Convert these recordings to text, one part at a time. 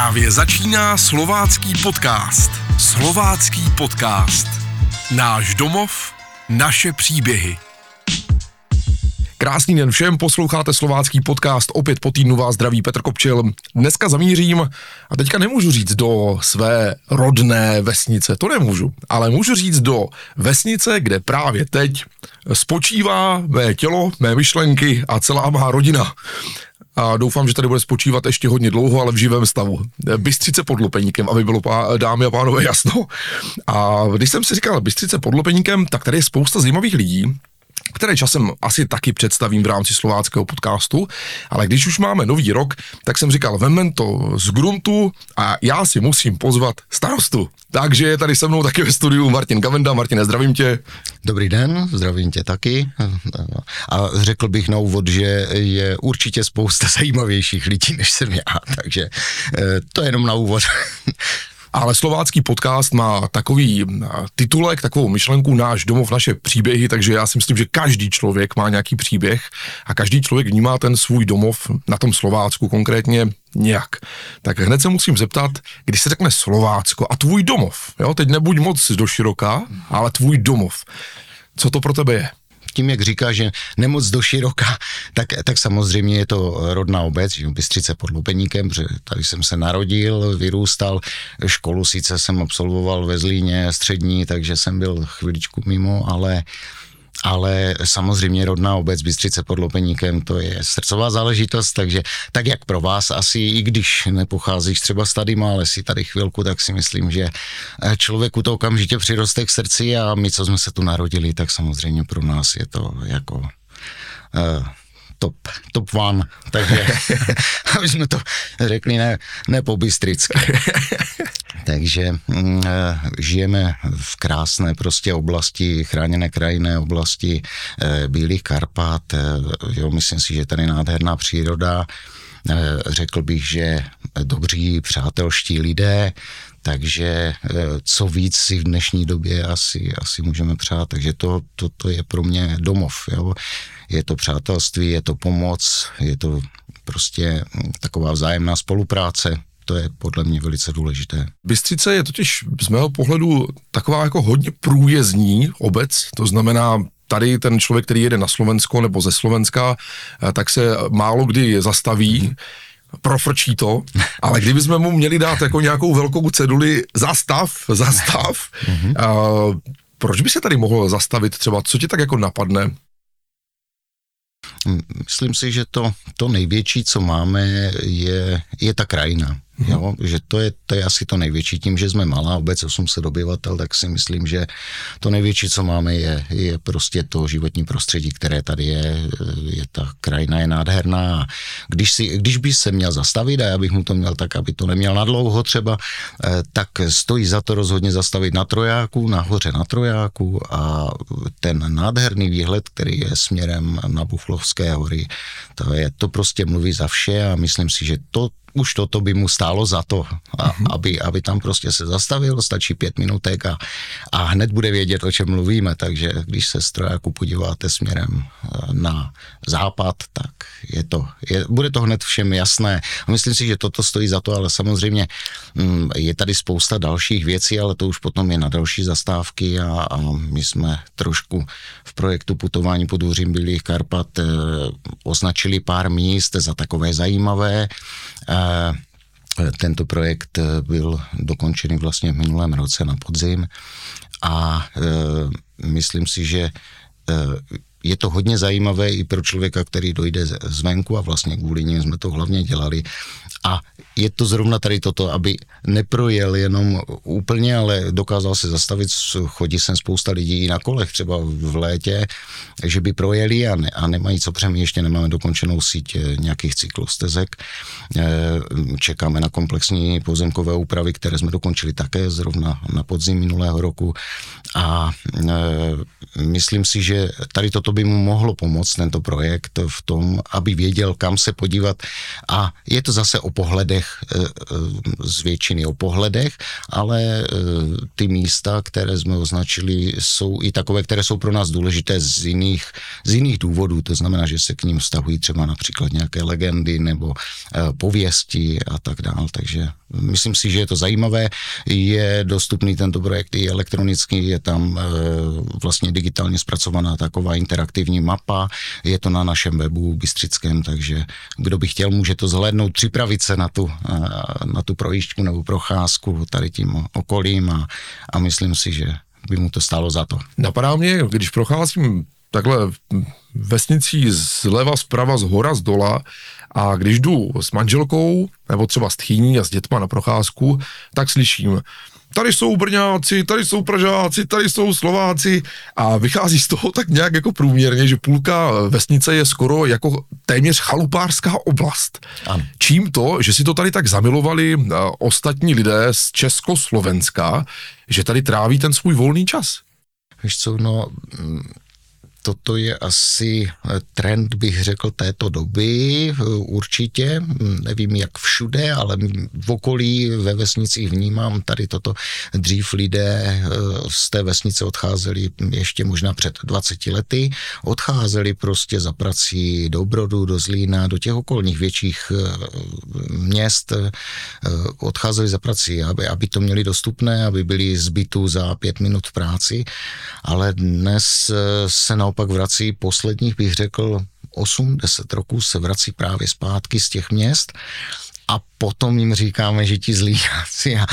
Právě začíná slovácký podcast. Slovácký podcast. Náš domov, naše příběhy. Krásný den všem, posloucháte slovácký podcast, opět po týdnu vás zdraví Petr Kopčil. Dneska zamířím, a teďka nemůžu říct do své rodné vesnice, to nemůžu, ale můžu říct do vesnice, kde právě teď spočívá mé tělo, mé myšlenky a celá má rodina a doufám, že tady bude spočívat ještě hodně dlouho, ale v živém stavu. Bystřice pod Lopeníkem, aby bylo pá, dámy a pánové jasno. A když jsem si říkal Bystřice pod Lopeníkem, tak tady je spousta zajímavých lidí, které časem asi taky představím v rámci slováckého podcastu, ale když už máme nový rok, tak jsem říkal, vemem to z gruntu a já si musím pozvat starostu. Takže je tady se mnou taky ve studiu Martin Gavenda. Martine, zdravím tě. Dobrý den, zdravím tě taky. A řekl bych na úvod, že je určitě spousta zajímavějších lidí, než jsem já, takže eh, to je jenom na úvod. Ale slovácký podcast má takový eh, titulek, takovou myšlenku Náš domov, naše příběhy, takže já si myslím, že každý člověk má nějaký příběh a každý člověk vnímá ten svůj domov na tom Slovácku konkrétně nějak. Tak hned se musím zeptat, když se řekne Slovácko a tvůj domov, jo, teď nebuď moc do široka, ale tvůj domov, co to pro tebe je? Tím, jak říká, že nemoc do široka, tak, tak samozřejmě je to rodná obec, že Bystřice pod Lupeníkem, protože tady jsem se narodil, vyrůstal, školu sice jsem absolvoval ve Zlíně střední, takže jsem byl chviličku mimo, ale uh, ale samozřejmě rodná obec Bystřice pod Lopeníkem, to je srdcová záležitost, takže tak jak pro vás asi, i když nepocházíš třeba z tady, ale si tady chvilku, tak si myslím, že eh, člověku to okamžitě přiroste k srdci a my, co jsme se tu narodili, tak samozřejmě pro nás je to jako uh, top, top one, takže aby jsme to řekli ne, ne po Takže mm, eh, žijeme v krásné prostě oblasti, chráněné krajinné oblasti e, Bílých Karpat. E, jo, myslím si, že tady nádherná příroda. Řekl bych, že dobří přátelští lidé, takže co víc si v dnešní době asi, asi můžeme přát, takže to, to, to je pro mě domov. Jo. Je to přátelství, je to pomoc, je to prostě taková vzájemná spolupráce, to je podle mě velice důležité. Bystřice je totiž z mého pohledu taková jako hodně průjezdní obec, to znamená tady ten člověk, který jede na Slovensko nebo ze Slovenska, eh, tak se málo kdy zastaví, profrčí to, ale kdybychom mu měli dát jako nějakou velkou ceduli zastav, zastav, uh, proč by se tady mohl zastavit třeba, co tě tak jako napadne? Myslím si, že to, to největší, co máme, je, je ta krajina. Mm-hmm. Že to je, to je asi to největší. Tím, že jsme malá obec, 800 obyvatel, tak si myslím, že to největší, co máme, je, je prostě to životní prostředí, které tady je. je ta krajina je nádherná. Když, si, když by se měl zastavit, a já bych mu to měl tak, aby to neměl na dlouho třeba, eh, tak stojí za to rozhodně zastavit na Trojáku, nahoře na Trojáku a ten nádherný výhled, který je směrem na Buchlovské hory, to, je, to prostě mluví za vše a myslím si, že to už toto by mu stálo za to, a, uh-huh. aby, aby tam prostě se zastavil, stačí pět minutek a, a hned bude vědět, o čem mluvíme, takže když se strojáku podíváte směrem eh, na západ, tak je to, je, bude to hned všem jasné. A myslím si, že toto stojí za to, ale samozřejmě mm, je tady spousta dalších věcí, ale to už potom je na další zastávky a, a my jsme trošku v projektu putování pod Úřím Bílých Karpat e, označili pár míst za takové zajímavé, E, tento projekt e, byl dokončený vlastně v minulém roce na podzim a e, myslím si, že je to hodně zajímavé i pro člověka, který dojde zvenku a vlastně kvůli ním jsme to hlavně dělali. A je to zrovna tady toto, aby neprojel jenom úplně, ale dokázal se zastavit, chodí sem spousta lidí na kolech třeba v létě, že by projeli a, ne, a nemají co přemý, ještě nemáme dokončenou síť eh, nějakých cyklostezek. Eh, čekáme na komplexní pozemkové úpravy, které jsme dokončili také zrovna na podzim minulého roku a eh, myslím si, že tady toto by mu mohlo pomoct, tento projekt v tom, aby věděl, kam se podívat a je to zase o pohledech, z většiny o pohledech, ale ty místa, které jsme označili, jsou i takové, které jsou pro nás důležité z jiných, z jiných důvodů. To znamená, že se k ním vztahují třeba například nějaké legendy nebo pověsti a tak dále. Takže myslím si, že je to zajímavé. Je dostupný tento projekt i elektronicky, je tam vlastně digitálně zpracovaná taková interaktivní mapa, je to na našem webu Bystřickém, takže kdo by chtěl, může to zhlédnout, připravit se na tu, na tu projížďku nebo procházku tady tím okolím a, a myslím si, že by mu to stálo za to. Napadá mě, když procházím takhle vesnicí zleva, zprava, z hora, z dola a když jdu s manželkou nebo třeba s tchýní a s dětma na procházku, tak slyším tady jsou Brňáci, tady jsou Pražáci, tady jsou Slováci a vychází z toho tak nějak jako průměrně, že půlka vesnice je skoro jako téměř chalupářská oblast. Ano. Čím to, že si to tady tak zamilovali uh, ostatní lidé z Československa, že tady tráví ten svůj volný čas? Víš co, no toto je asi eh, trend, bych řekl, této doby eh, určitě. Nevím, jak všude, ale v okolí ve vesnicích vnímám tady toto. Dřív lidé eh, z té vesnice odcházeli ještě možná před 20 lety, odcházeli prostě za prací do Brodu, do Zlína, do těch okolních větších měst, odcházeli za prací, aby, aby to měli dostupné, aby byli zbytu za pět minut v práci, ale dnes se na naopak vrací posledních, bych řekl, 8-10 roků se vrací právě zpátky z těch měst a potom jim říkáme, že ti zlíháci a, a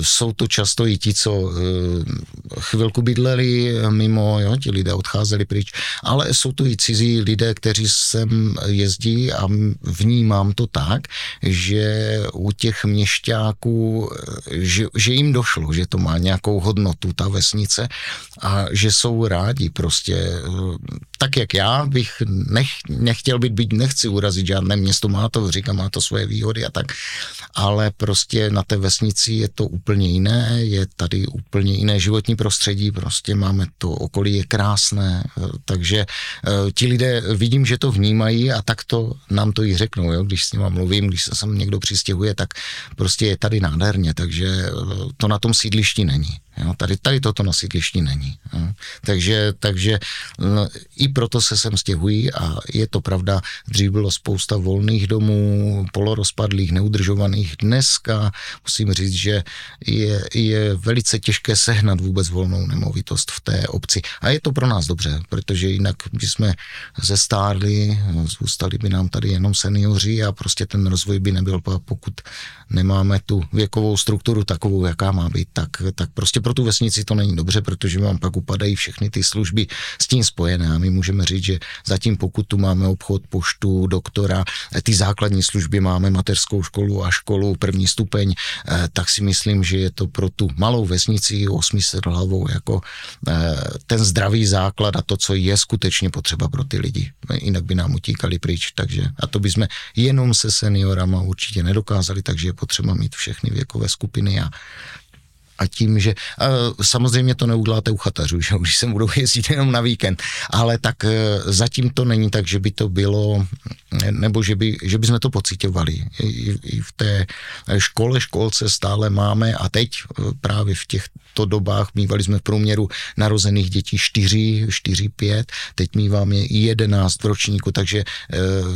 jsou to často i ti, co e, chvilku bydleli mimo, jo, ti lidé odcházeli pryč, ale jsou to i cizí lidé, kteří sem jezdí a vnímám to tak, že u těch měšťáků, e, že, že jim došlo, že to má nějakou hodnotu, ta vesnice a že jsou rádi prostě e, tak, jak já bych nech, nechtěl být, byť nechci urazit žádné město, má to, říkám, má to svoje výhody a tak, ale prostě na té vesnici je to úplně jiné, je tady úplně jiné životní prostředí, prostě máme to okolí je krásné, takže eh, ti lidé vidím, že to vnímají a tak to nám to i řeknou, jo? když s nima mluvím, když se sem někdo přistěhuje, tak prostě je tady nádherně, takže eh, to na tom sídlišti není. Jo, tady, tady toto na sídlišti není. Jo. Takže, takže no, i proto se sem stěhují a je to pravda, dřív bylo spousta volných domů, polorozpadlých, neudržovaných. Dneska musím říct, že je, je velice těžké sehnat vůbec volnou nemovitost v té obci. A je to pro nás dobře, protože jinak by jsme zestárli, zůstali by nám tady jenom seniori a prostě ten rozvoj by nebyl, pokud nemáme tu věkovou strukturu takovou, jaká má být, tak, tak prostě pro tu vesnici to není dobře, protože vám pak upadají všechny ty služby s tím spojené a my můžeme říct, že zatím pokud tu máme obchod, poštu, doktora, ty základní služby máme mateřskou školu a školu první stupeň, eh, tak si myslím, že je to pro tu malou vesnici 800 hlavou jako eh, ten zdravý základ a to, co je skutečně potřeba pro ty lidi. Jinak by nám utíkali pryč, takže a to bychom jenom se seniorama určitě nedokázali, takže je potřeba mít všechny věkové skupiny a a tím, že a samozřejmě to neuděláte u chatařů, že když se budou jezdit jenom na víkend, ale tak e, zatím to není tak, že by to bylo, nebo že by, že by jsme to pocitovali. I, I v té škole, školce stále máme a teď e, právě v těchto dobách mývali jsme v průměru narozených dětí 4, 4, 5, teď míváme 11 v ročníku, takže e,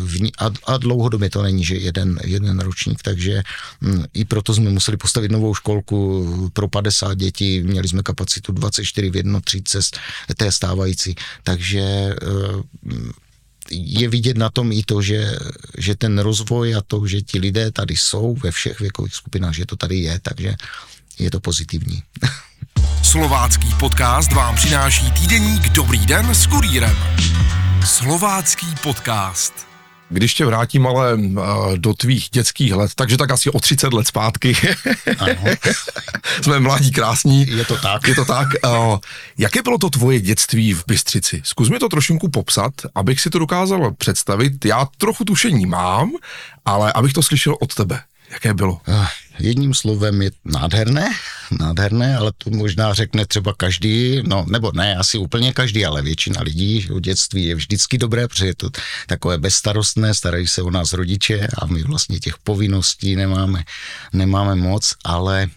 v, a, a dlouhodobě to není, že jeden, jeden ročník, takže m, i proto jsme museli postavit novou školku pro 50 dětí, měli jsme kapacitu 24 v jedno cest té stávající, takže eh, je vidět na tom i to, že, že ten rozvoj a to, že ti lidé tady jsou ve všech věkových skupinách, že to tady je, takže je to pozitivní. Slovácký podcast vám přináší týdeník Dobrý den s kurýrem. Slovácký podcast. Když tě vrátím ale uh, do tvých dětských let, takže tak asi o 30 let zpátky. Jsme mladí, krásní. Je to tak. Je to tak. Uh, jaké bylo to tvoje dětství v Bystřici? Zkus mi to trošinku popsat, abych si to dokázal představit. Já trochu tušení mám, ale abych to slyšel od tebe. Jaké bylo? Jedním slovem je nádherné, nádherné, ale to možná řekne třeba každý, no nebo ne, asi úplně každý, ale většina lidí o dětství je vždycky dobré, protože je to takové bezstarostné, starají se o nás rodiče a my vlastně těch povinností nemáme, nemáme moc, ale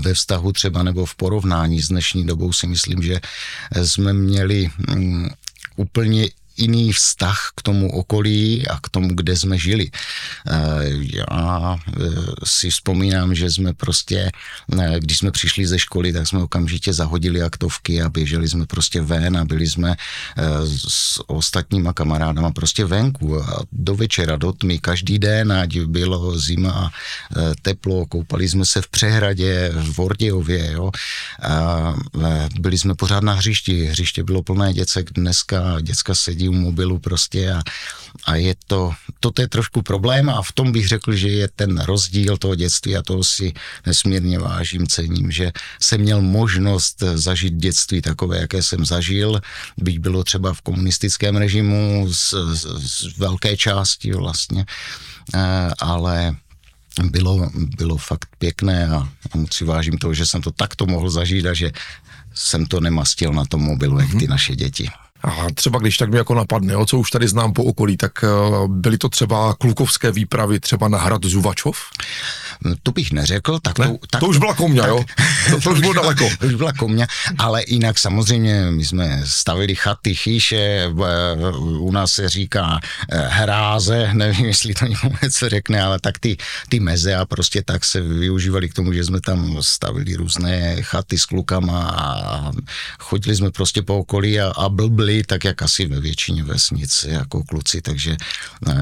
ve vztahu třeba nebo v porovnání s dnešní dobou si myslím, že jsme měli mm, úplně jiný vztah k tomu okolí a k tomu, kde jsme žili. Eh, já eh, si vzpomínám, že jsme prostě, eh, když jsme přišli ze školy, tak jsme okamžitě zahodili aktovky a běželi jsme prostě ven a byli jsme s ostatníma kamarádama prostě venku a do večera, do tmy, každý den, ať bylo zima, teplo, koupali jsme se v přehradě, v Vordějově, jo. A byli jsme pořád na hřišti, hřiště bylo plné děcek, dneska děcka sedí u mobilu prostě a, a je to, toto je trošku problém a v tom bych řekl, že je ten rozdíl toho dětství a toho si nesmírně vážím, cením, že jsem měl možnost zažít dětství takové, jaké jsem zažil, byť bylo třeba v komunistickém režimu z, z, z velké části vlastně, eh, ale bylo, bylo fakt pěkné a, a moc si vážím toho, že jsem to takto mohl zažít a že jsem to nemastil na tom mobilu, jak ty mhm. naše děti. A třeba když tak mi jako napadne, jo, co už tady znám po okolí, tak uh, byly to třeba klukovské výpravy třeba na hrad Zuvačov? To bych neřekl. Tak ne? to, tak to už byla komňa, tak, jo? To, to už bylo daleko. To už byla komňa, ale jinak samozřejmě my jsme stavili chaty, chýše, u nás se říká eh, hráze, nevím, jestli to někomu něco řekne, ale tak ty, ty meze a prostě tak se využívali k tomu, že jsme tam stavili různé chaty s klukama a chodili jsme prostě po okolí a, a blbli, tak jak asi ve většině vesnic jako kluci, takže eh,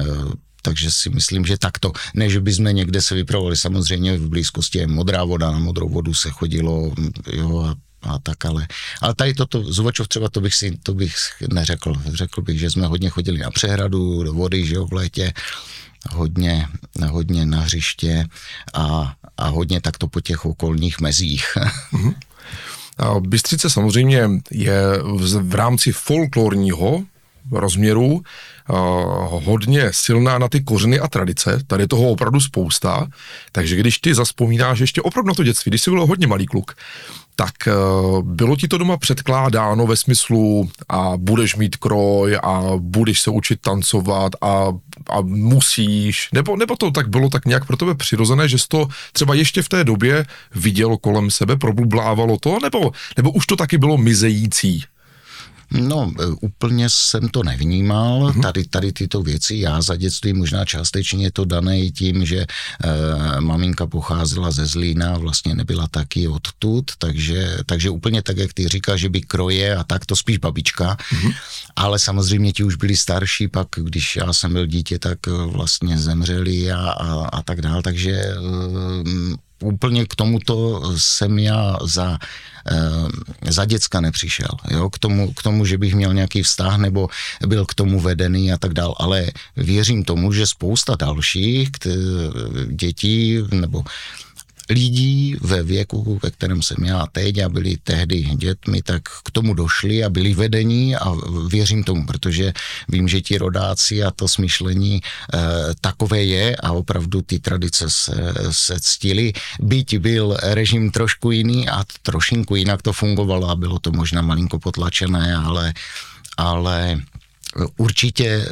takže si myslím, že takto. Ne, že by jsme někde se vypravovali, samozřejmě v blízkosti je modrá voda, na modrou vodu se chodilo, jo, a a tak, ale, ale tady toto, Zubačov třeba to bych si, to bych neřekl. Řekl bych, že jsme hodně chodili na přehradu, do vody, že jo, v létě, hodně, hodně na hřiště a, a hodně takto po těch okolních mezích. Mm-hmm. Bystřice samozřejmě je v, v rámci folklorního rozměru uh, hodně silná na ty kořeny a tradice, tady toho opravdu spousta, takže když ty zaspomínáš ještě opravdu na to dětství, když jsi byl hodně malý kluk, tak uh, bylo ti to doma předkládáno ve smyslu a budeš mít kroj a budeš se učit tancovat a, a musíš, nebo, nebo to tak bylo tak nějak pro tebe přirozené, že jsi to třeba ještě v té době viděl kolem sebe, problublávalo to, nebo, nebo už to taky bylo mizející? No, e, úplně jsem to nevnímal, mm-hmm. tady, tady tyto věci, já za dětství možná částečně je to dané i tím, že e, maminka pocházela ze Zlína, vlastně nebyla taky odtud, takže, takže úplně tak, jak ty říkáš, že by kroje a tak, to spíš babička, mm-hmm. ale samozřejmě ti už byli starší, pak když já jsem byl dítě, tak e, vlastně zemřeli a, a, a tak dál, takže e, úplně k tomuto jsem já za, e, za děcka nepřišel. Jo? K, tomu, k tomu, že bych měl nějaký vztah nebo byl k tomu vedený a tak dál, ale věřím tomu, že spousta dalších dětí nebo lidí ve věku, ve kterém jsem já teď a byli tehdy dětmi, tak k tomu došli a byli vedení a věřím tomu, protože vím, že ti rodáci a to smýšlení e, takové je a opravdu ty tradice se, se ctili. Byť byl režim trošku jiný a trošinku jinak to fungovalo a bylo to možná malinko potlačené, ale ale Určitě eh,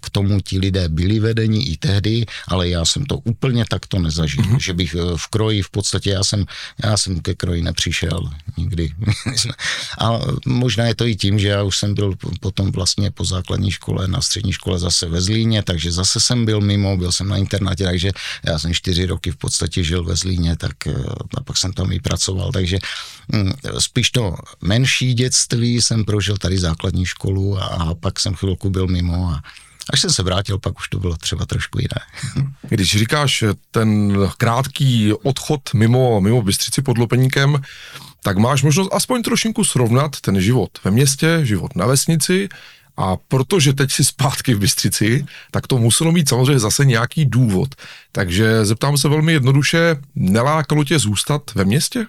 k tomu ti lidé byli vedeni i tehdy, ale já jsem to úplně takto nezažil, mm-hmm. že bych eh, v kroji v podstatě, já jsem, já jsem ke kroji nepřišel nikdy. A možná je to i tím, že já už jsem byl potom vlastně po základní škole, na střední škole zase ve Zlíně, takže zase jsem byl mimo, byl jsem na internátě, takže já jsem čtyři roky v podstatě žil ve Zlíně, tak eh, a pak jsem tam i pracoval, takže hm, spíš to menší dětství jsem prožil tady základní školu a, a pak jsem chvilku byl mimo a až jsem se vrátil, pak už to bylo třeba trošku jiné. Když říkáš ten krátký odchod mimo, mimo Bystřici pod Lopeníkem, tak máš možnost aspoň trošinku srovnat ten život ve městě, život na vesnici a protože teď si zpátky v Bystřici, tak to muselo mít samozřejmě zase nějaký důvod. Takže zeptám se velmi jednoduše, nelákalo tě zůstat ve městě?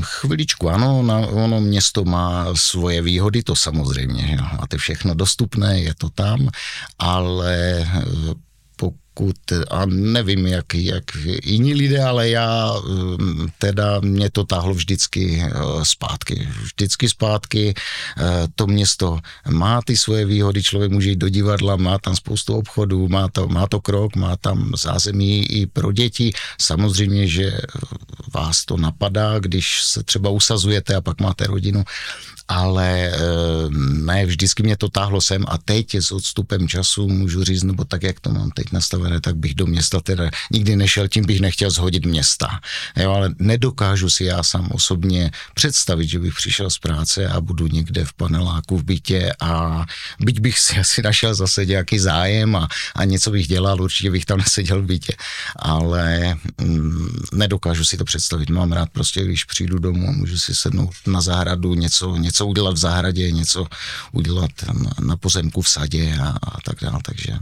Chviličku, ano, na, ono město má svoje výhody, to samozřejmě, jo. máte všechno dostupné, je to tam, ale pokud, a nevím, jak, jak jiní lidé, ale já mm, teda mě to táhlo vždycky eh, zpátky. Vždycky zpátky. Eh, to město má ty svoje výhody, člověk může jít do divadla, má tam spoustu obchodů, má to, má to krok, má tam zázemí i pro děti. Samozřejmě, že vás to napadá, když se třeba usazujete a pak máte rodinu, ale ne, vždycky mě to táhlo sem a teď s odstupem času můžu říct, nebo tak, jak to mám teď nastavené, tak bych do města teda nikdy nešel, tím bych nechtěl zhodit města. Jo, ale nedokážu si já sám osobně představit, že bych přišel z práce a budu někde v paneláku v bytě a byť bych si asi našel zase nějaký zájem a, a něco bych dělal, určitě bych tam neseděl v bytě, ale mm, nedokážu si to představit. Mám rád prostě, když přijdu domů a můžu si sednout na zahradu, něco, něco udělat v zahradě, něco udělat na, na pozemku v sadě a, a tak dále, takže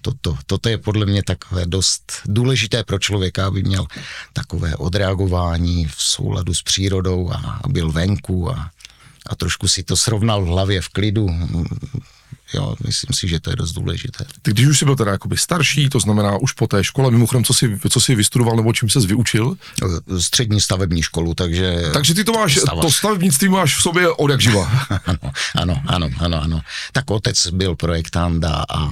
toto, toto je podle mě takové dost důležité pro člověka, aby měl takové odreagování v souladu s přírodou a byl venku a, a trošku si to srovnal v hlavě v klidu Jo, myslím si, že to je dost důležité. Ty když už jsi byl teda jakoby starší, to znamená už po té škole, mimochodem, co jsi, co jsi vystudoval nebo čím se vyučil? Střední stavební školu, takže... Takže ty to máš, stavař. to stavebnictví máš v sobě od jak živa. ano, ano, ano, ano, ano. Tak otec byl projektant a, a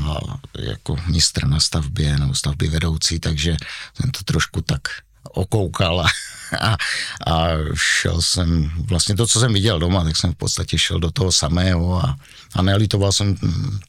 jako mistr na stavbě nebo stavby vedoucí, takže jsem to trošku tak okoukal a, a, a šel jsem, vlastně to, co jsem viděl doma, tak jsem v podstatě šel do toho samého a, a nelitoval jsem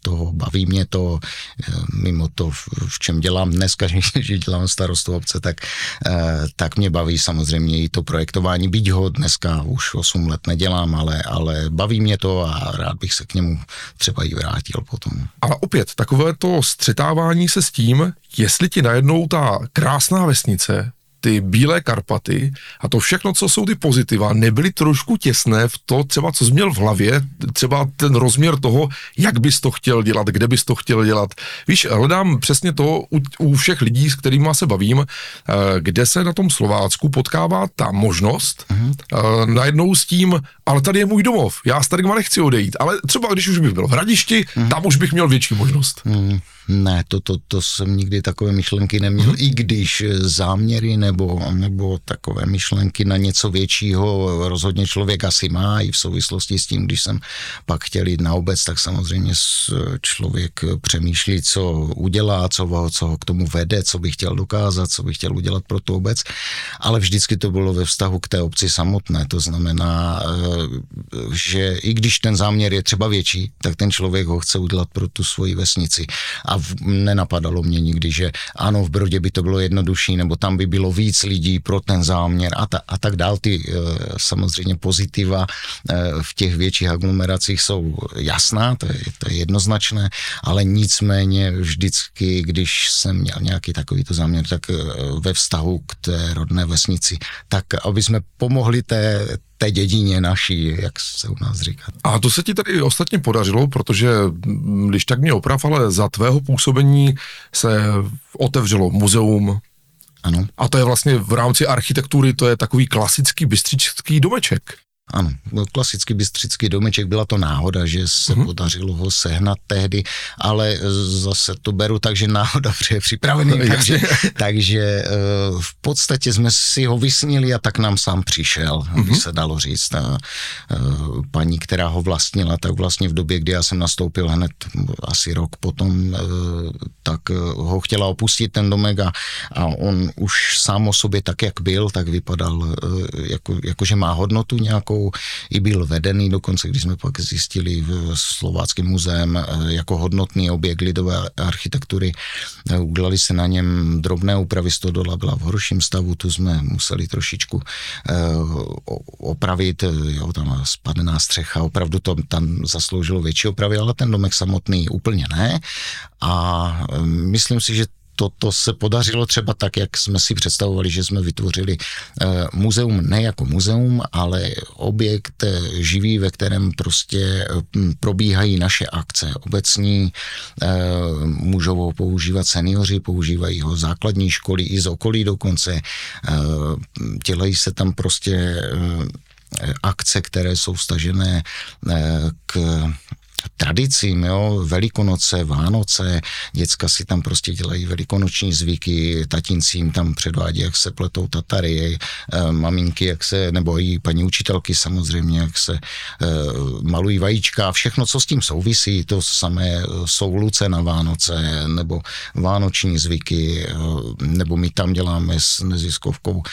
toho, baví mě to, eh, mimo to, v čem dělám dneska, že dělám starostu obce, tak, eh, tak mě baví samozřejmě i to projektování, byť ho dneska už 8 let nedělám, ale, ale baví mě to a rád bych se k němu třeba i vrátil potom. Ale opět, takové to střetávání se s tím, jestli ti najednou ta krásná vesnice ty bílé Karpaty a to všechno, co jsou ty pozitiva, nebyly trošku těsné v to třeba, co jsi měl v hlavě, třeba ten rozměr toho, jak bys to chtěl dělat, kde bys to chtěl dělat. Víš, hledám přesně to u, u všech lidí, s kterými se bavím, eh, kde se na tom Slovácku potkává ta možnost uh-huh. najednou s tím, ale tady je můj domov, já z tady nechci odejít, ale třeba když už bych byl v Hradišti, uh-huh. tam už bych měl větší možnost. Uh-huh. Ne, to, to, to jsem nikdy takové myšlenky neměl, hmm. i když záměry nebo, nebo takové myšlenky na něco většího rozhodně člověk asi má i v souvislosti s tím, když jsem pak chtěl jít na obec, tak samozřejmě člověk přemýšlí, co udělá, co ho, co ho k tomu vede, co by chtěl dokázat, co by chtěl udělat pro tu obec, ale vždycky to bylo ve vztahu k té obci samotné, to znamená, eh, že i když ten záměr je třeba větší, tak ten člověk ho chce udělat pro tu svoji vesnici. A v, nenapadalo mě nikdy, že ano, v Brodě by to bylo jednodušší, nebo tam by bylo víc lidí pro ten záměr a, ta, a tak dál. Ty e, samozřejmě pozitiva e, v těch větších aglomeracích jsou jasná, to je, to je jednoznačné, ale nicméně vždycky, když jsem měl nějaký takovýto záměr, tak e, ve vztahu k té rodné vesnici, tak aby jsme pomohli té, té dědině naší, jak se u nás říká. A to se ti tady ostatně podařilo, protože mm, když tak mě oprav, ale za tvého působení se otevřelo muzeum. Ano. A to je vlastně v rámci architektury, to je takový klasický bystřický domeček. Ano, byl klasický bystřický domeček, byla to náhoda, že se uh-huh. podařilo ho sehnat tehdy, ale zase to beru tak, že náhoda je připravený, takže, takže eh, v podstatě jsme si ho vysnili a tak nám sám přišel, uh-huh. aby mhm. se dalo říct. A, eh, paní, která ho vlastnila, tak vlastně v době, kdy já jsem nastoupil hned asi rok potom, tak ho chtěla opustit ten domek a, a on už sám o sobě tak, jak byl, tak vypadal jako, jako že má hodnotu nějakou, Pražskou, i byl vedený dokonce, když jsme pak zjistili v Slováckém muzeem eh, jako hodnotný objekt lidové architektury. Eh, udělali se na něm drobné úpravy, stodola byla v horším stavu, tu jsme museli trošičku eh, opravit, jo, tam spadná střecha, opravdu to tam zasloužilo větší opravy, ale ten domek samotný úplně ne. A myslím si, že toto se podařilo třeba tak, jak jsme si představovali, že jsme vytvořili eh, muzeum ne jako muzeum, ale objekt eh, živý, ve kterém prostě hm, probíhají naše akce. Obecní eh, můžou používat seniori, používají ho základní školy i z okolí dokonce. Dělají se tam prostě akce, které jsou stažené k tradicím, jo, Velikonoce, Vánoce, děcka si tam prostě dělají velikonoční zvyky, tatíncím tam předvádí, jak se pletou tatary, e, maminky, jak se, nebo i paní učitelky samozřejmě, jak se e, malují vajíčka, všechno, co s tím souvisí, to samé jsou luce na Vánoce, nebo vánoční zvyky, nebo my tam děláme s neziskovkou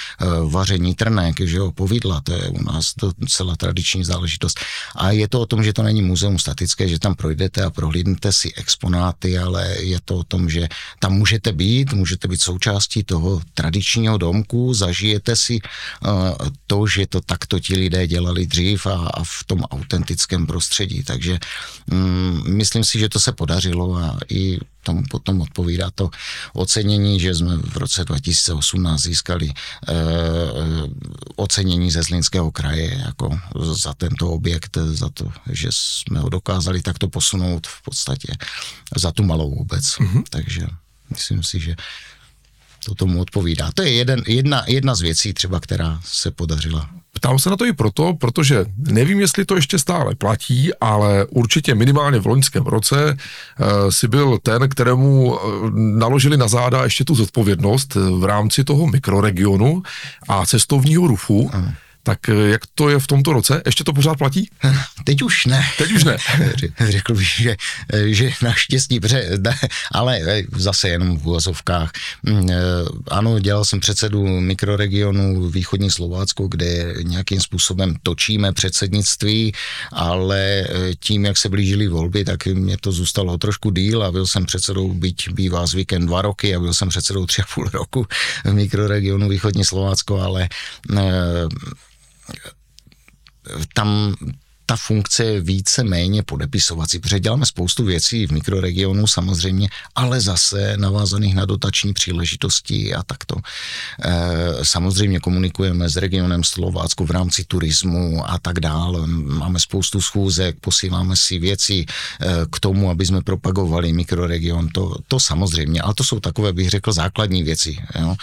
vaření trnek, že jo, povidla, to je u nás to celá tradiční záležitost. A je to o tom, že to není muzeum statické, že tam projdete a prohlídnete si exponáty, ale je to o tom, že tam můžete být, můžete být součástí toho tradičního domku, zažijete si uh, to, že to takto ti lidé dělali dřív a, a v tom autentickém prostředí. Takže um, myslím si, že to se podařilo a i tomu potom odpovídá to ocenění, že jsme v roce 2018 získali eh, ocenění ze Zlínského kraje jako za tento objekt, za to, že jsme ho dokázali takto posunout v podstatě za tu malou obec. Mm-hmm. Takže myslím si, že to tomu odpovídá. To je jeden, jedna, jedna z věcí třeba, která se podařila Ptám se na to i proto, protože nevím, jestli to ještě stále platí, ale určitě minimálně v loňském roce uh, si byl ten, kterému uh, naložili na záda ještě tu zodpovědnost v rámci toho mikroregionu a cestovního ruchu. Uh. Tak eh, jak to je v tomto roce? Ještě to pořád platí? Teď už ne. Teď už ne. Řekl bych, že, že naštěstí, ne, ale eh, zase jenom v úvozovkách. Mm, eh, ano, dělal jsem předsedu mikroregionu Východní Slovácko, kde nějakým způsobem točíme předsednictví, ale tím, jak se blížily volby, tak mě to zůstalo trošku díl a byl jsem předsedou, byť bývá zvykem dva roky a byl jsem předsedou tři a půl roku v mikroregionu Východní Slovácko, ale tam ta funkce je více méně podepisovací, protože děláme spoustu věcí v mikroregionu samozřejmě, ale zase navázaných na dotační příležitosti a takto. E, samozřejmě komunikujeme s regionem Slovácko v rámci turismu a tak dále. Máme spoustu schůzek, posíláme si věci e, k tomu, aby jsme propagovali mikroregion, to, to samozřejmě, ale to jsou takové, bych řekl, základní věci. Jo?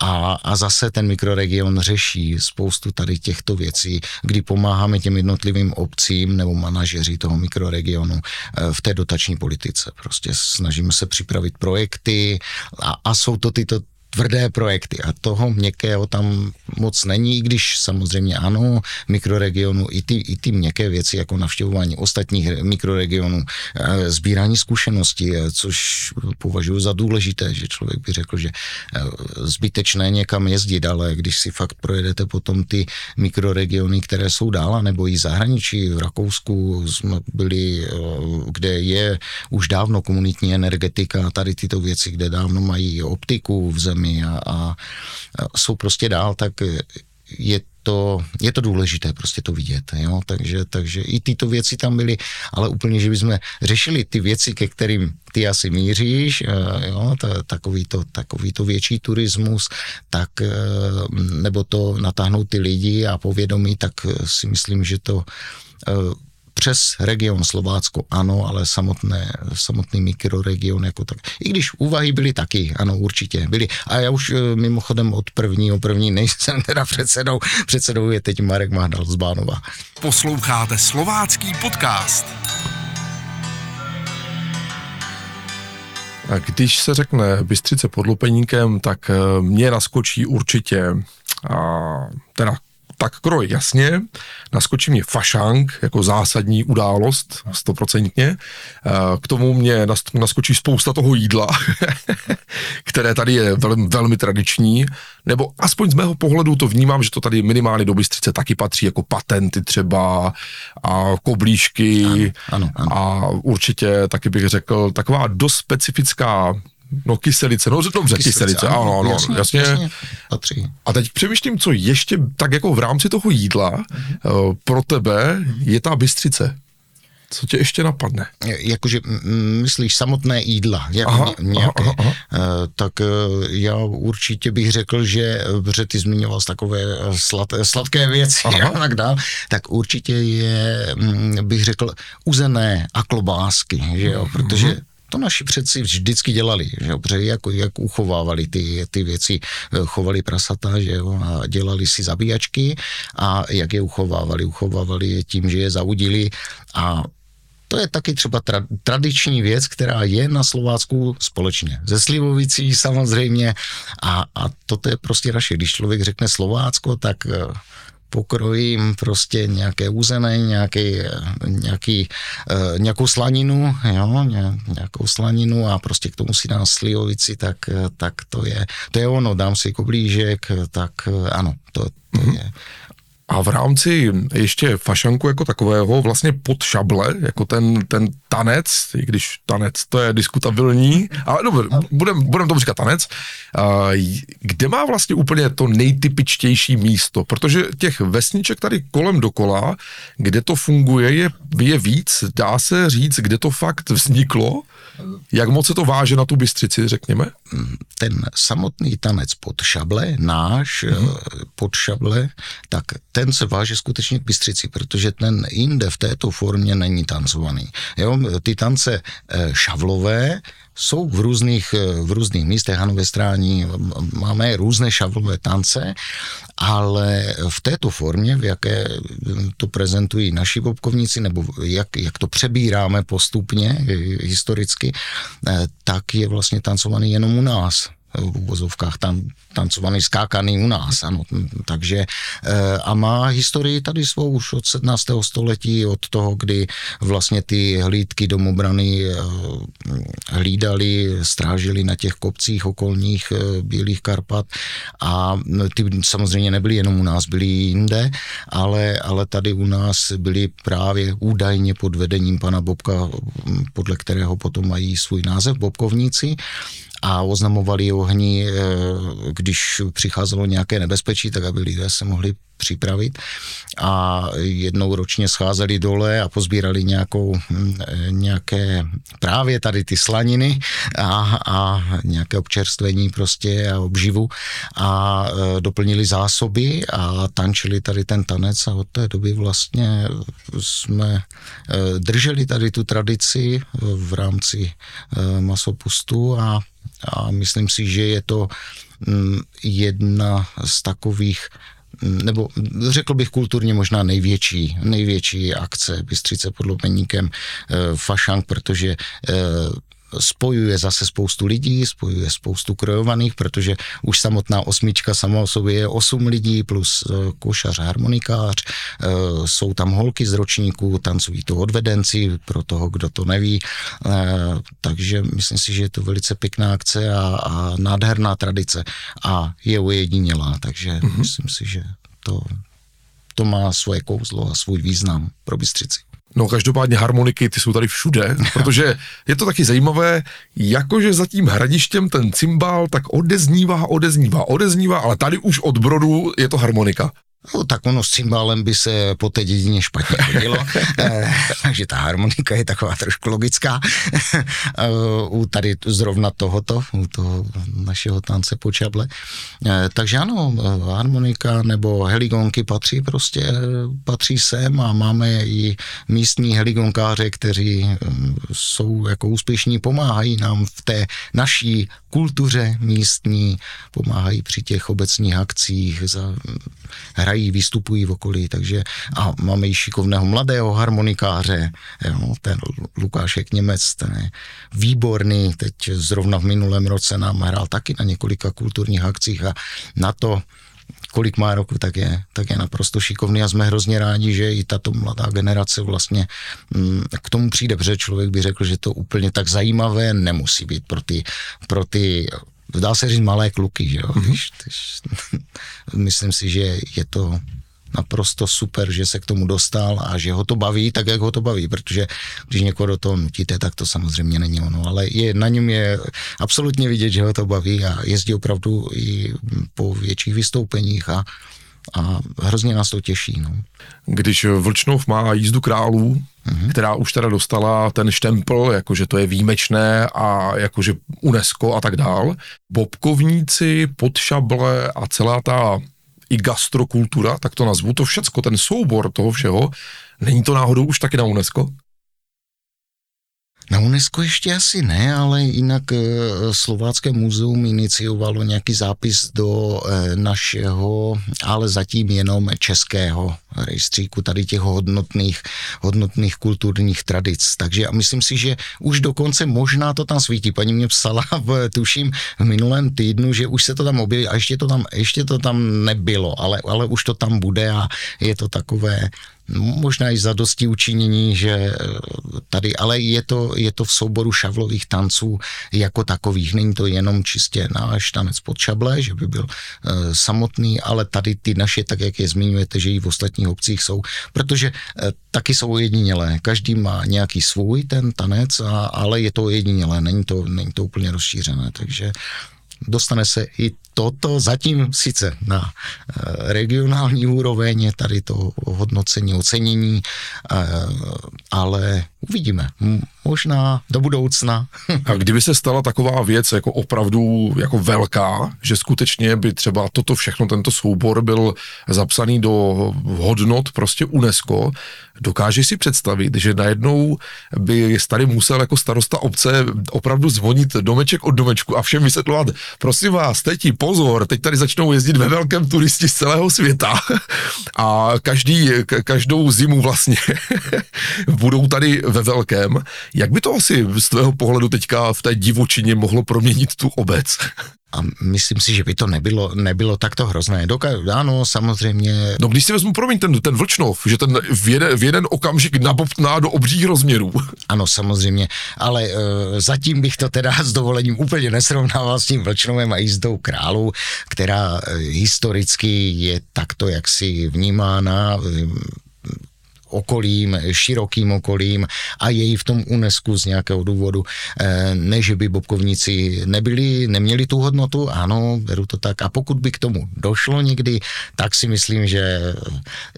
A, a zase ten mikroregion řeší spoustu tady těchto věcí, kdy pomáháme těm jednotlivým obcím nebo manažeři toho mikroregionu eh, v té dotační politice. Prostě snažíme se připravit projekty a, a jsou to tyto tvrdé projekty a toho měkkého tam moc není, i když samozřejmě ano, mikroregionu i ty, i ty měkké věci jako navštěvování ostatních mikroregionů, eh, sbírání zkušeností, eh, což považuji za důležité, že člověk by řekl, že eh, zbytečné někam jezdit, ale když si fakt projedete potom ty mikroregiony, které jsou dále, nebo i zahraničí, v Rakousku jsme byli, kde je už dávno komunitní energetika, tady tyto věci, kde dávno mají optiku v zemi, zemi a, a, jsou prostě dál, tak je to, je to důležité prostě to vidět, jo? Takže, takže i tyto věci tam byly, ale úplně, že bychom řešili ty věci, ke kterým ty asi míříš, jo? takový, to, takový to větší turismus, tak nebo to natáhnout ty lidi a povědomí, tak si myslím, že to přes region Slovácko ano, ale samotné, samotný mikroregion jako tak. I když úvahy byly taky, ano, určitě byly. A já už eh, mimochodem od prvního první nejsem teda předsedou. Předsedou je teď Marek Mahdal z Bánova. Posloucháte slovácký podcast. A když se řekne Bystřice pod Lupeníkem, tak eh, mě naskočí určitě a, teda tak kroj, jasně, naskočí mě fašang jako zásadní událost, stoprocentně. Eh, k tomu mě naskočí spousta toho jídla, které tady je velmi, velmi tradiční, nebo aspoň z mého pohledu to vnímám, že to tady minimálně do Bystřice taky patří, jako patenty třeba a koblížky ano, ano, ano. a určitě taky bych řekl taková dost specifická No kyselice, no dobře, kyselice, kyselice ano, ano, jasně, jasně. jasně. Patří. A teď přemýšlím, co ještě tak jako v rámci toho jídla mm-hmm. pro tebe je ta bystřice. Co tě ještě napadne? Jakože myslíš samotné jídla, jako aha, nějaké, aha, aha. Eh, tak eh, já určitě bych řekl, že, protože ty zmiňoval takové sladké, sladké věci aha. a tak dál, tak určitě je, mm, bych řekl, uzené a klobásky, že jo, protože mhm to naši předci vždycky dělali, že jo, jak, jak uchovávali ty, ty věci, eh, chovali prasata, že jo, a dělali si zabíjačky a jak je uchovávali, uchovávali je tím, že je zaudili. A to je taky třeba tra, tradiční věc, která je na Slovácku společně. Ze Slivovicí samozřejmě. A, a toto je prostě naše. Když člověk řekne Slovácko, tak eh, pokrojím prostě nějaké úzené, nějaký, nějaký, uh, nějakou slaninu, jo, nějakou slaninu a prostě k tomu si dám slivovici, tak, tak to je, to je ono, dám si koblížek, tak ano, to, to mm-hmm. je a v rámci ještě fašanku jako takového, vlastně pod šable, jako ten, ten tanec, i když tanec to je diskutabilní, ale dobře, budeme budem tomu říkat tanec, kde má vlastně úplně to nejtypičtější místo, protože těch vesniček tady kolem dokola, kde to funguje, je, je víc, dá se říct, kde to fakt vzniklo, jak moc se to váže na tu Bystřici, řekněme? Ten samotný tanec pod šable, náš mm-hmm. Pod šable, tak ten se váže skutečně k Bystřici, protože ten jinde v této formě není tancovaný. Jo, ty tance eh, šavlové jsou v různých, eh, v různých místech, ano, ve strání máme různé šavlové tance, ale v této formě, v jaké to prezentují naši bobkovníci, nebo jak, jak to přebíráme postupně historicky, eh, tak je vlastně tancovaný jenom u nás v uvozovkách tam tancovaný, skákaný u nás, ano. Takže eh, a má historii tady svou už od 17. století, od toho, kdy vlastně ty hlídky domobrany eh, hlídali, strážili na těch kopcích okolních eh, Bílých Karpat a ty samozřejmě nebyly jenom u nás, byly jinde, ale, ale tady u nás byly právě údajně pod vedením pana Bobka, podle kterého potom mají svůj název Bobkovníci a oznamovali ohni, eh, když přicházelo nějaké nebezpečí, tak aby lidé se mohli připravit. A jednou ročně scházeli dole a pozbírali nějakou, hm, nějaké právě tady ty slaniny a, a nějaké občerstvení prostě a obživu. A e, doplnili zásoby a tančili tady ten tanec a od té doby vlastně jsme drželi tady tu tradici v rámci masopustu a a myslím si, že je to mm, jedna z takových mm, nebo řekl bych kulturně možná největší, největší akce Bystřice pod Lopeníkem, eh, Fašank, protože eh, spojuje zase spoustu lidí, spojuje spoustu krojovaných, protože už samotná osmička sama o sobě je osm lidí plus eh, košař, harmonikář, eh, jsou tam holky z ročníků, tancují to odvedenci, pro toho, kdo to neví, eh, takže myslím si, že je to velice pěkná akce a, a nádherná tradice a je ujedinělá, takže mm-hmm. myslím si, že to, to má svoje kouzlo a svůj význam pro Bystřici. No každopádně harmoniky, ty jsou tady všude, protože je to taky zajímavé, jakože za tím hradištěm ten cymbál tak odeznívá, odeznívá, odeznívá, ale tady už od brodu je to harmonika. No, tak ono s cymbálem by se po té dědině špatně chodilo, eh, takže ta harmonika je taková trošku logická. Eh, u tady zrovna tohoto, u toho našeho tance po čable. Eh, takže ano, harmonika nebo heligonky patří prostě, patří sem a máme i místní heligonkáře, kteří jsou jako úspěšní, pomáhají nám v té naší kultuře místní, pomáhají při těch obecních akcích, za, hrají, vystupují v okolí, takže a máme i šikovného mladého harmonikáře, jo, ten Lukášek Němec, ten je výborný, teď zrovna v minulém roce nám hrál taky na několika kulturních akcích a na to, kolik má roku, tak je, tak je naprosto šikovný a jsme hrozně rádi, že i tato mladá generace vlastně mm, k tomu přijde, protože člověk by řekl, že to úplně tak zajímavé nemusí být pro ty, pro ty dá se říct malé kluky, že jo? Mm-hmm. Když, když, myslím si, že je to naprosto super, že se k tomu dostal a že ho to baví tak, jak ho to baví, protože když někoho do toho nutíte, tak to samozřejmě není ono, ale je, na něm je absolutně vidět, že ho to baví a jezdí opravdu i po větších vystoupeních a a hrozně nás to těší. No. Když Vlčnov má jízdu králů, mm-hmm. která už teda dostala ten štempel, jakože to je výjimečné a jakože UNESCO a tak dál, bobkovníci, podšable a celá ta i gastrokultura, tak to nazvu, to všecko, ten soubor toho všeho, není to náhodou už taky na UNESCO? Na UNESCO ještě asi ne, ale jinak eh, Slovácké muzeum iniciovalo nějaký zápis do eh, našeho, ale zatím jenom českého rejstříku tady těch hodnotných, hodnotných kulturních tradic. Takže já myslím si, že už dokonce možná to tam svítí. Paní mě psala, v, tuším, v minulém týdnu, že už se to tam objeví a ještě to tam, ještě to tam nebylo, ale, ale už to tam bude a je to takové možná i za dosti učinění, že eh, tady, ale je to, je to v souboru šavlových tanců jako takových. Není to jenom čistě náš tanec pod šable, že by byl e, samotný, ale tady ty naše, tak jak je zmiňujete, že i v ostatních obcích jsou, protože e, taky jsou ojedinělé. Každý má nějaký svůj ten tanec, a, ale je to ojedinělé, není to, není to úplně rozšířené, takže dostane se i toto zatím sice na eh, regionální úroveň je tady to hodnocení, ocenění, eh, ale uvidíme. Možná do budoucna. A kdyby se stala taková věc jako opravdu jako velká, že skutečně by třeba toto všechno, tento soubor byl zapsaný do hodnot prostě UNESCO, dokáže si představit, že najednou by tady musel jako starosta obce opravdu zvonit domeček od domečku a všem vysvětlovat, prosím vás, teď pozor, teď tady začnou jezdit ve velkém turisti z celého světa a každý, každou zimu vlastně budou tady ve velkém. Jak by to asi z tvého pohledu teďka v té divočině mohlo proměnit tu obec? A myslím si, že by to nebylo, nebylo takto hrozné. Doka- ano, samozřejmě. No když si vezmu, promiň, ten, ten Vlčnov, že ten v jeden, v jeden okamžik nabobtná do obřích rozměrů. Ano, samozřejmě, ale e, zatím bych to teda s dovolením úplně nesrovnával s tím Vlčnovem a jízdou králu, která e, historicky je takto jaksi vnímána e, okolím, širokým okolím a její v tom UNESCO z nějakého důvodu, eh, ne, že by bobkovníci nebyli, neměli tu hodnotu, ano, beru to tak. A pokud by k tomu došlo někdy, tak si myslím, že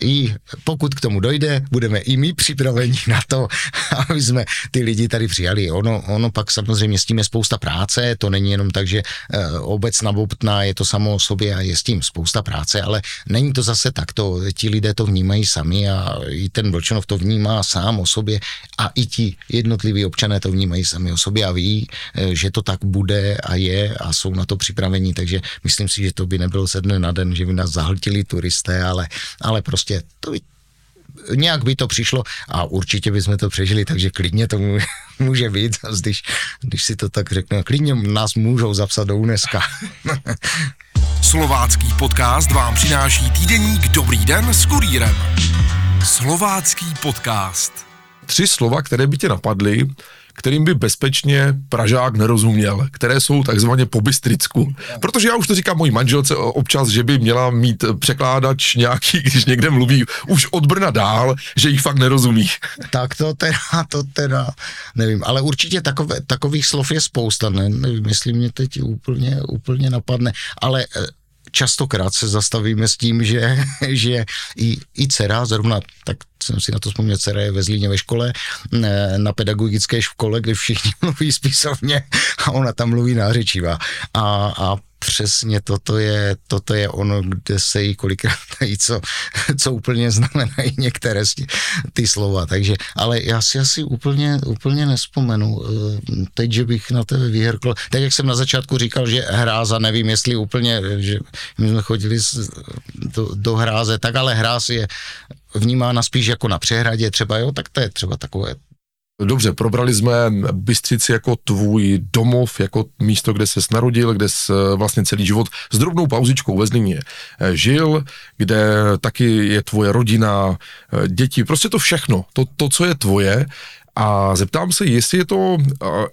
i pokud k tomu dojde, budeme i my připraveni na to, aby jsme ty lidi tady přijali. Ono, ono pak samozřejmě s tím je spousta práce, to není jenom tak, že eh, obec nabobtná je to samo o sobě a je s tím spousta práce, ale není to zase takto. Ti lidé to vnímají sami a i ten ten Vlčanov to vnímá sám o sobě a i ti jednotliví občané to vnímají sami o sobě a ví, eh, že to tak bude a je a jsou na to připravení, takže myslím si, že to by nebylo ze dne na den, že by nás zahltili turisté, ale, ale prostě to by, nějak by to přišlo a určitě bychom to přežili, takže klidně to může být, když, když si to tak řeknu, klidně nás můžou zapsat do UNESCO. Slovácký podcast vám přináší týdeník Dobrý den s kurýrem. Slovácký podcast. Tři slova, které by tě napadly, kterým by bezpečně Pražák nerozuměl, které jsou takzvaně po bystricku. Protože já už to říkám mojí manželce občas, že by měla mít překládač nějaký, když někde mluví už od Brna dál, že jich fakt nerozumí. Tak to teda, to teda, nevím, ale určitě takové, takových slov je spousta, ne, nevím, jestli mě teď úplně, úplně napadne, ale eh, častokrát se zastavíme s tím, že, že i, i dcera, zrovna tak jsem si na to vzpomněl, dcera je ve Zlíně ve škole, na pedagogické škole, kde všichni mluví spisovně a ona tam mluví nářečivá. A, a přesně toto je, toto je ono, kde se jí kolikrát dají, co, co úplně znamenají některé ty slova. Takže, ale já si asi úplně, úplně nespomenu eh, teď, že bych na tebe vyhrkl. Tak jak jsem na začátku říkal, že hráza, nevím, jestli úplně, že my jsme chodili do, do hráze, tak ale hráz je vnímána spíš jako na přehradě třeba, jo, tak to je třeba takové Dobře, probrali jsme Bystřici jako tvůj domov, jako místo, kde se narodil, kde jsi eh, vlastně celý život s drobnou pauzičkou ve Zlíně eh, žil, kde taky je tvoje rodina, eh, děti, prostě to všechno, to, to co je tvoje. A zeptám se, jestli je to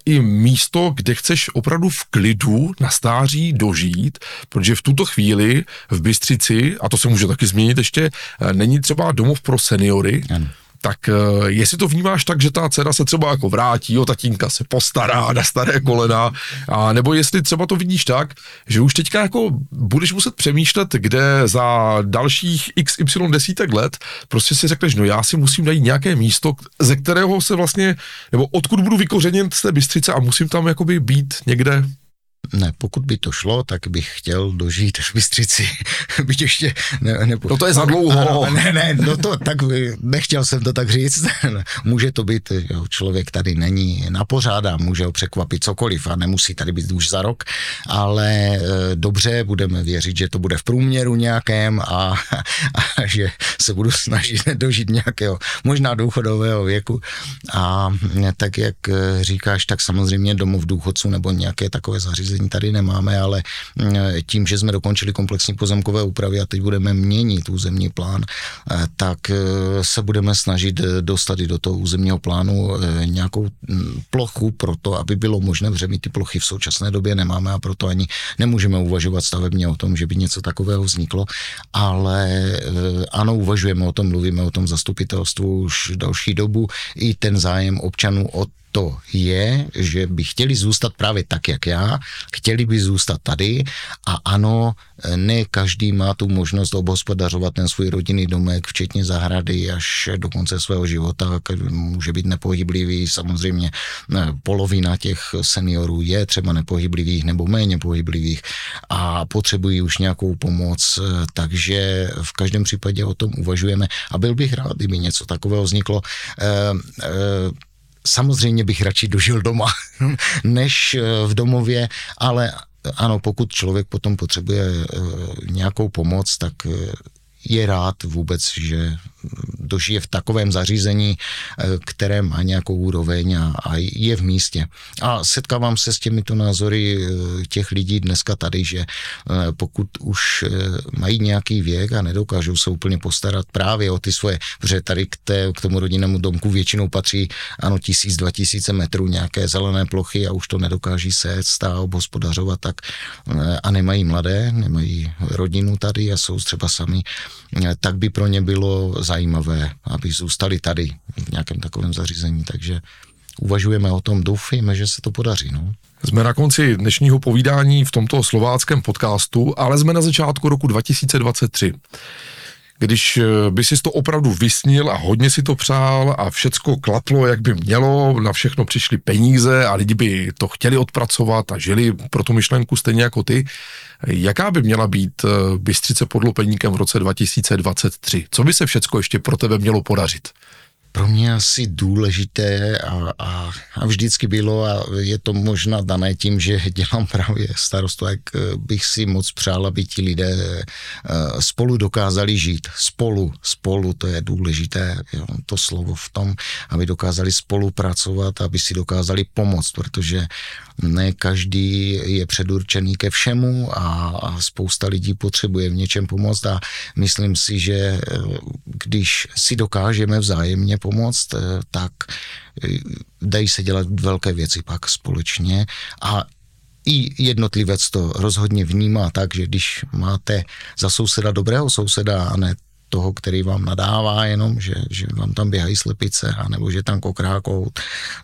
i místo, kde chceš opravdu v klidu na stáří dožít, protože v tuto chvíli v Bystřici, a to se může taky změnit ještě, není třeba domov pro seniory, ano tak uh, jestli to vnímáš tak, že ta dcera se třeba jako vrátí, o tatínka se postará na staré kolena, a nebo jestli třeba to vidíš tak, že už teďka jako budeš muset přemýšlet, kde za dalších XY desítek let prostě si řekneš, no já si musím najít nějaké místo, ze kterého se vlastně, nebo odkud budu vykořeněn z té bystřice a musím tam jakoby být někde Ne, pokud by to šlo, tak bych chtěl dožít v Bystřici, byť ještě... Ne, ne, no to je za dlouho. Ne, ne, no to tak, nechtěl jsem to tak říct. Může to být, jo, člověk tady není na pořád a může ho překvapit cokoliv a nemusí tady být už za rok, ale e, dobře, budeme věřit, že to bude v průměru nějakém a, a že se budu snažit dožít nějakého možná důchodového věku a tak, jak říkáš, tak samozřejmě domov důchodců nebo nějaké takové zařízení tady nemáme, ale tím, že jsme dokončili komplexní pozemkové úpravy a teď budeme měnit územní plán, tak se budeme snažit dostat i do toho územního plánu nějakou plochu pro to, aby bylo možné, protože my ty plochy. V současné době nemáme a proto ani nemůžeme uvažovat stavebně o tom, že by něco takového vzniklo, ale ano, uvažujeme o tom, mluvíme o tom zastupitelstvu už další dobu, i ten zájem občanů o to je, že by chtěli zůstat právě tak, jak já, chtěli by zůstat tady a ano, ne každý má tu možnost obhospodařovat ten svůj rodinný domek, včetně zahrady až do konce svého života, může být nepohyblivý, samozřejmě polovina těch seniorů je třeba nepohyblivých nebo méně pohyblivých a potřebují už nějakou pomoc, takže v každém případě o tom uvažujeme a byl bych rád, kdyby něco takového vzniklo. E, e, samozřejmě bych radši dožil doma, než eh, v domově, ale ano, pokud člověk potom potřebuje eh, nějakou pomoc, tak eh, je rád vůbec, že dožije v takovém zařízení, eh, které má nějakou úroveň a, a je v místě. A setkávám se s těmito názory eh, těch lidí dneska tady, že eh, pokud už mají nějaký věk a nedokážou se úplně postarat právě o ty svoje, protože tady k, té, k tomu rodinnému domku většinou patří ano tisíc, dva tisíce metrů nějaké zelené plochy a už to nedokáží sést a obhospodařovat tak a nemají mladé, nemají rodinu tady a jsou třeba sami, tak by pro ně bylo zajímavé, aby zůstali tady v nějakém takovém zařízení, takže uvažujeme o tom, doufejme, že se to podaří. No. Jsme na konci dnešního povídání v tomto slováckém podcastu, ale jsme na začátku roku 2023. Když eh, by si to opravdu vysnil a hodně si to přál a všecko klaplo, jak by mělo, na všechno přišly peníze a lidi by to chtěli odpracovat a žili pro tu myšlenku stejně jako ty, Jaká by měla být eh, Bystřice pod Lupeníkem v roce 2023? Co by se všecko ještě pro tebe mělo podařit? Pro mě asi důležité a, a, a vždycky bylo a je to možná dané tím, že dělám právě starostu, jak eh, bych si moc přál, aby ti lidé eh, spolu dokázali žít. Spolu, spolu, to je důležité, jo, to slovo v tom, aby dokázali spolupracovat, aby si dokázali pomoct, protože ne každý je předurčený ke všemu a, a spousta lidí potřebuje v něčem pomoct a myslím si, že eh, když si dokážeme vzájemně pomoct, eh, tak eh, dají se dělat velké věci pak společně a i jednotlivec to rozhodně vnímá tak, že když máte za souseda dobrého souseda a ne toho, který vám nadává jenom, že, že vám tam běhají slepice, nebo že tam kokrá kout,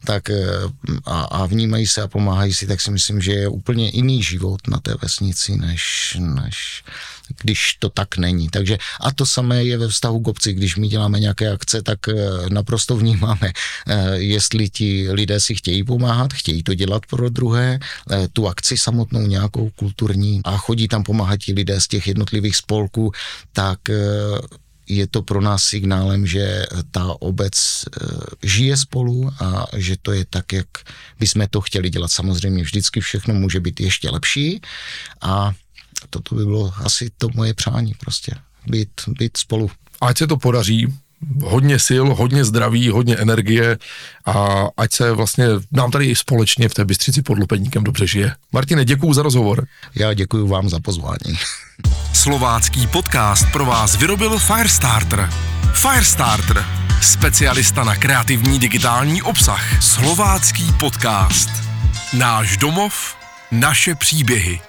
tak eh, a, a vnímají se a pomáhají si, tak si myslím, že je úplně jiný život na té vesnici, než, než když to tak není. Takže a to samé je ve vztahu k obci, když my děláme nějaké akce, tak eh, naprosto vnímáme, eh, jestli ti lidé si chtějí pomáhat, chtějí to dělat pro druhé, tu akci samotnou nějakou kulturní a chodí tam pomáhat ti lidé z těch jednotlivých spolků, tak je to pro nás signálem, že ta obec eh, žije spolu a že to je tak, jak bychom to chtěli dělat. Samozřejmě vždycky všechno může být ještě lepší a toto by bylo asi to moje přání prostě, být, být spolu. Ať se to podaří, hodně sil, hodně zdraví, hodně energie a ať se vlastně nám tady i společně v té Bystřici pod Lupeníkem dobře žije. Martine, děkuji za rozhovor. Já děkuji vám za pozvání. Slovácký podcast pro vás vyrobil Firestarter. Firestarter, specialista na kreativní digitální obsah. Slovácký podcast. Náš domov, naše příběhy.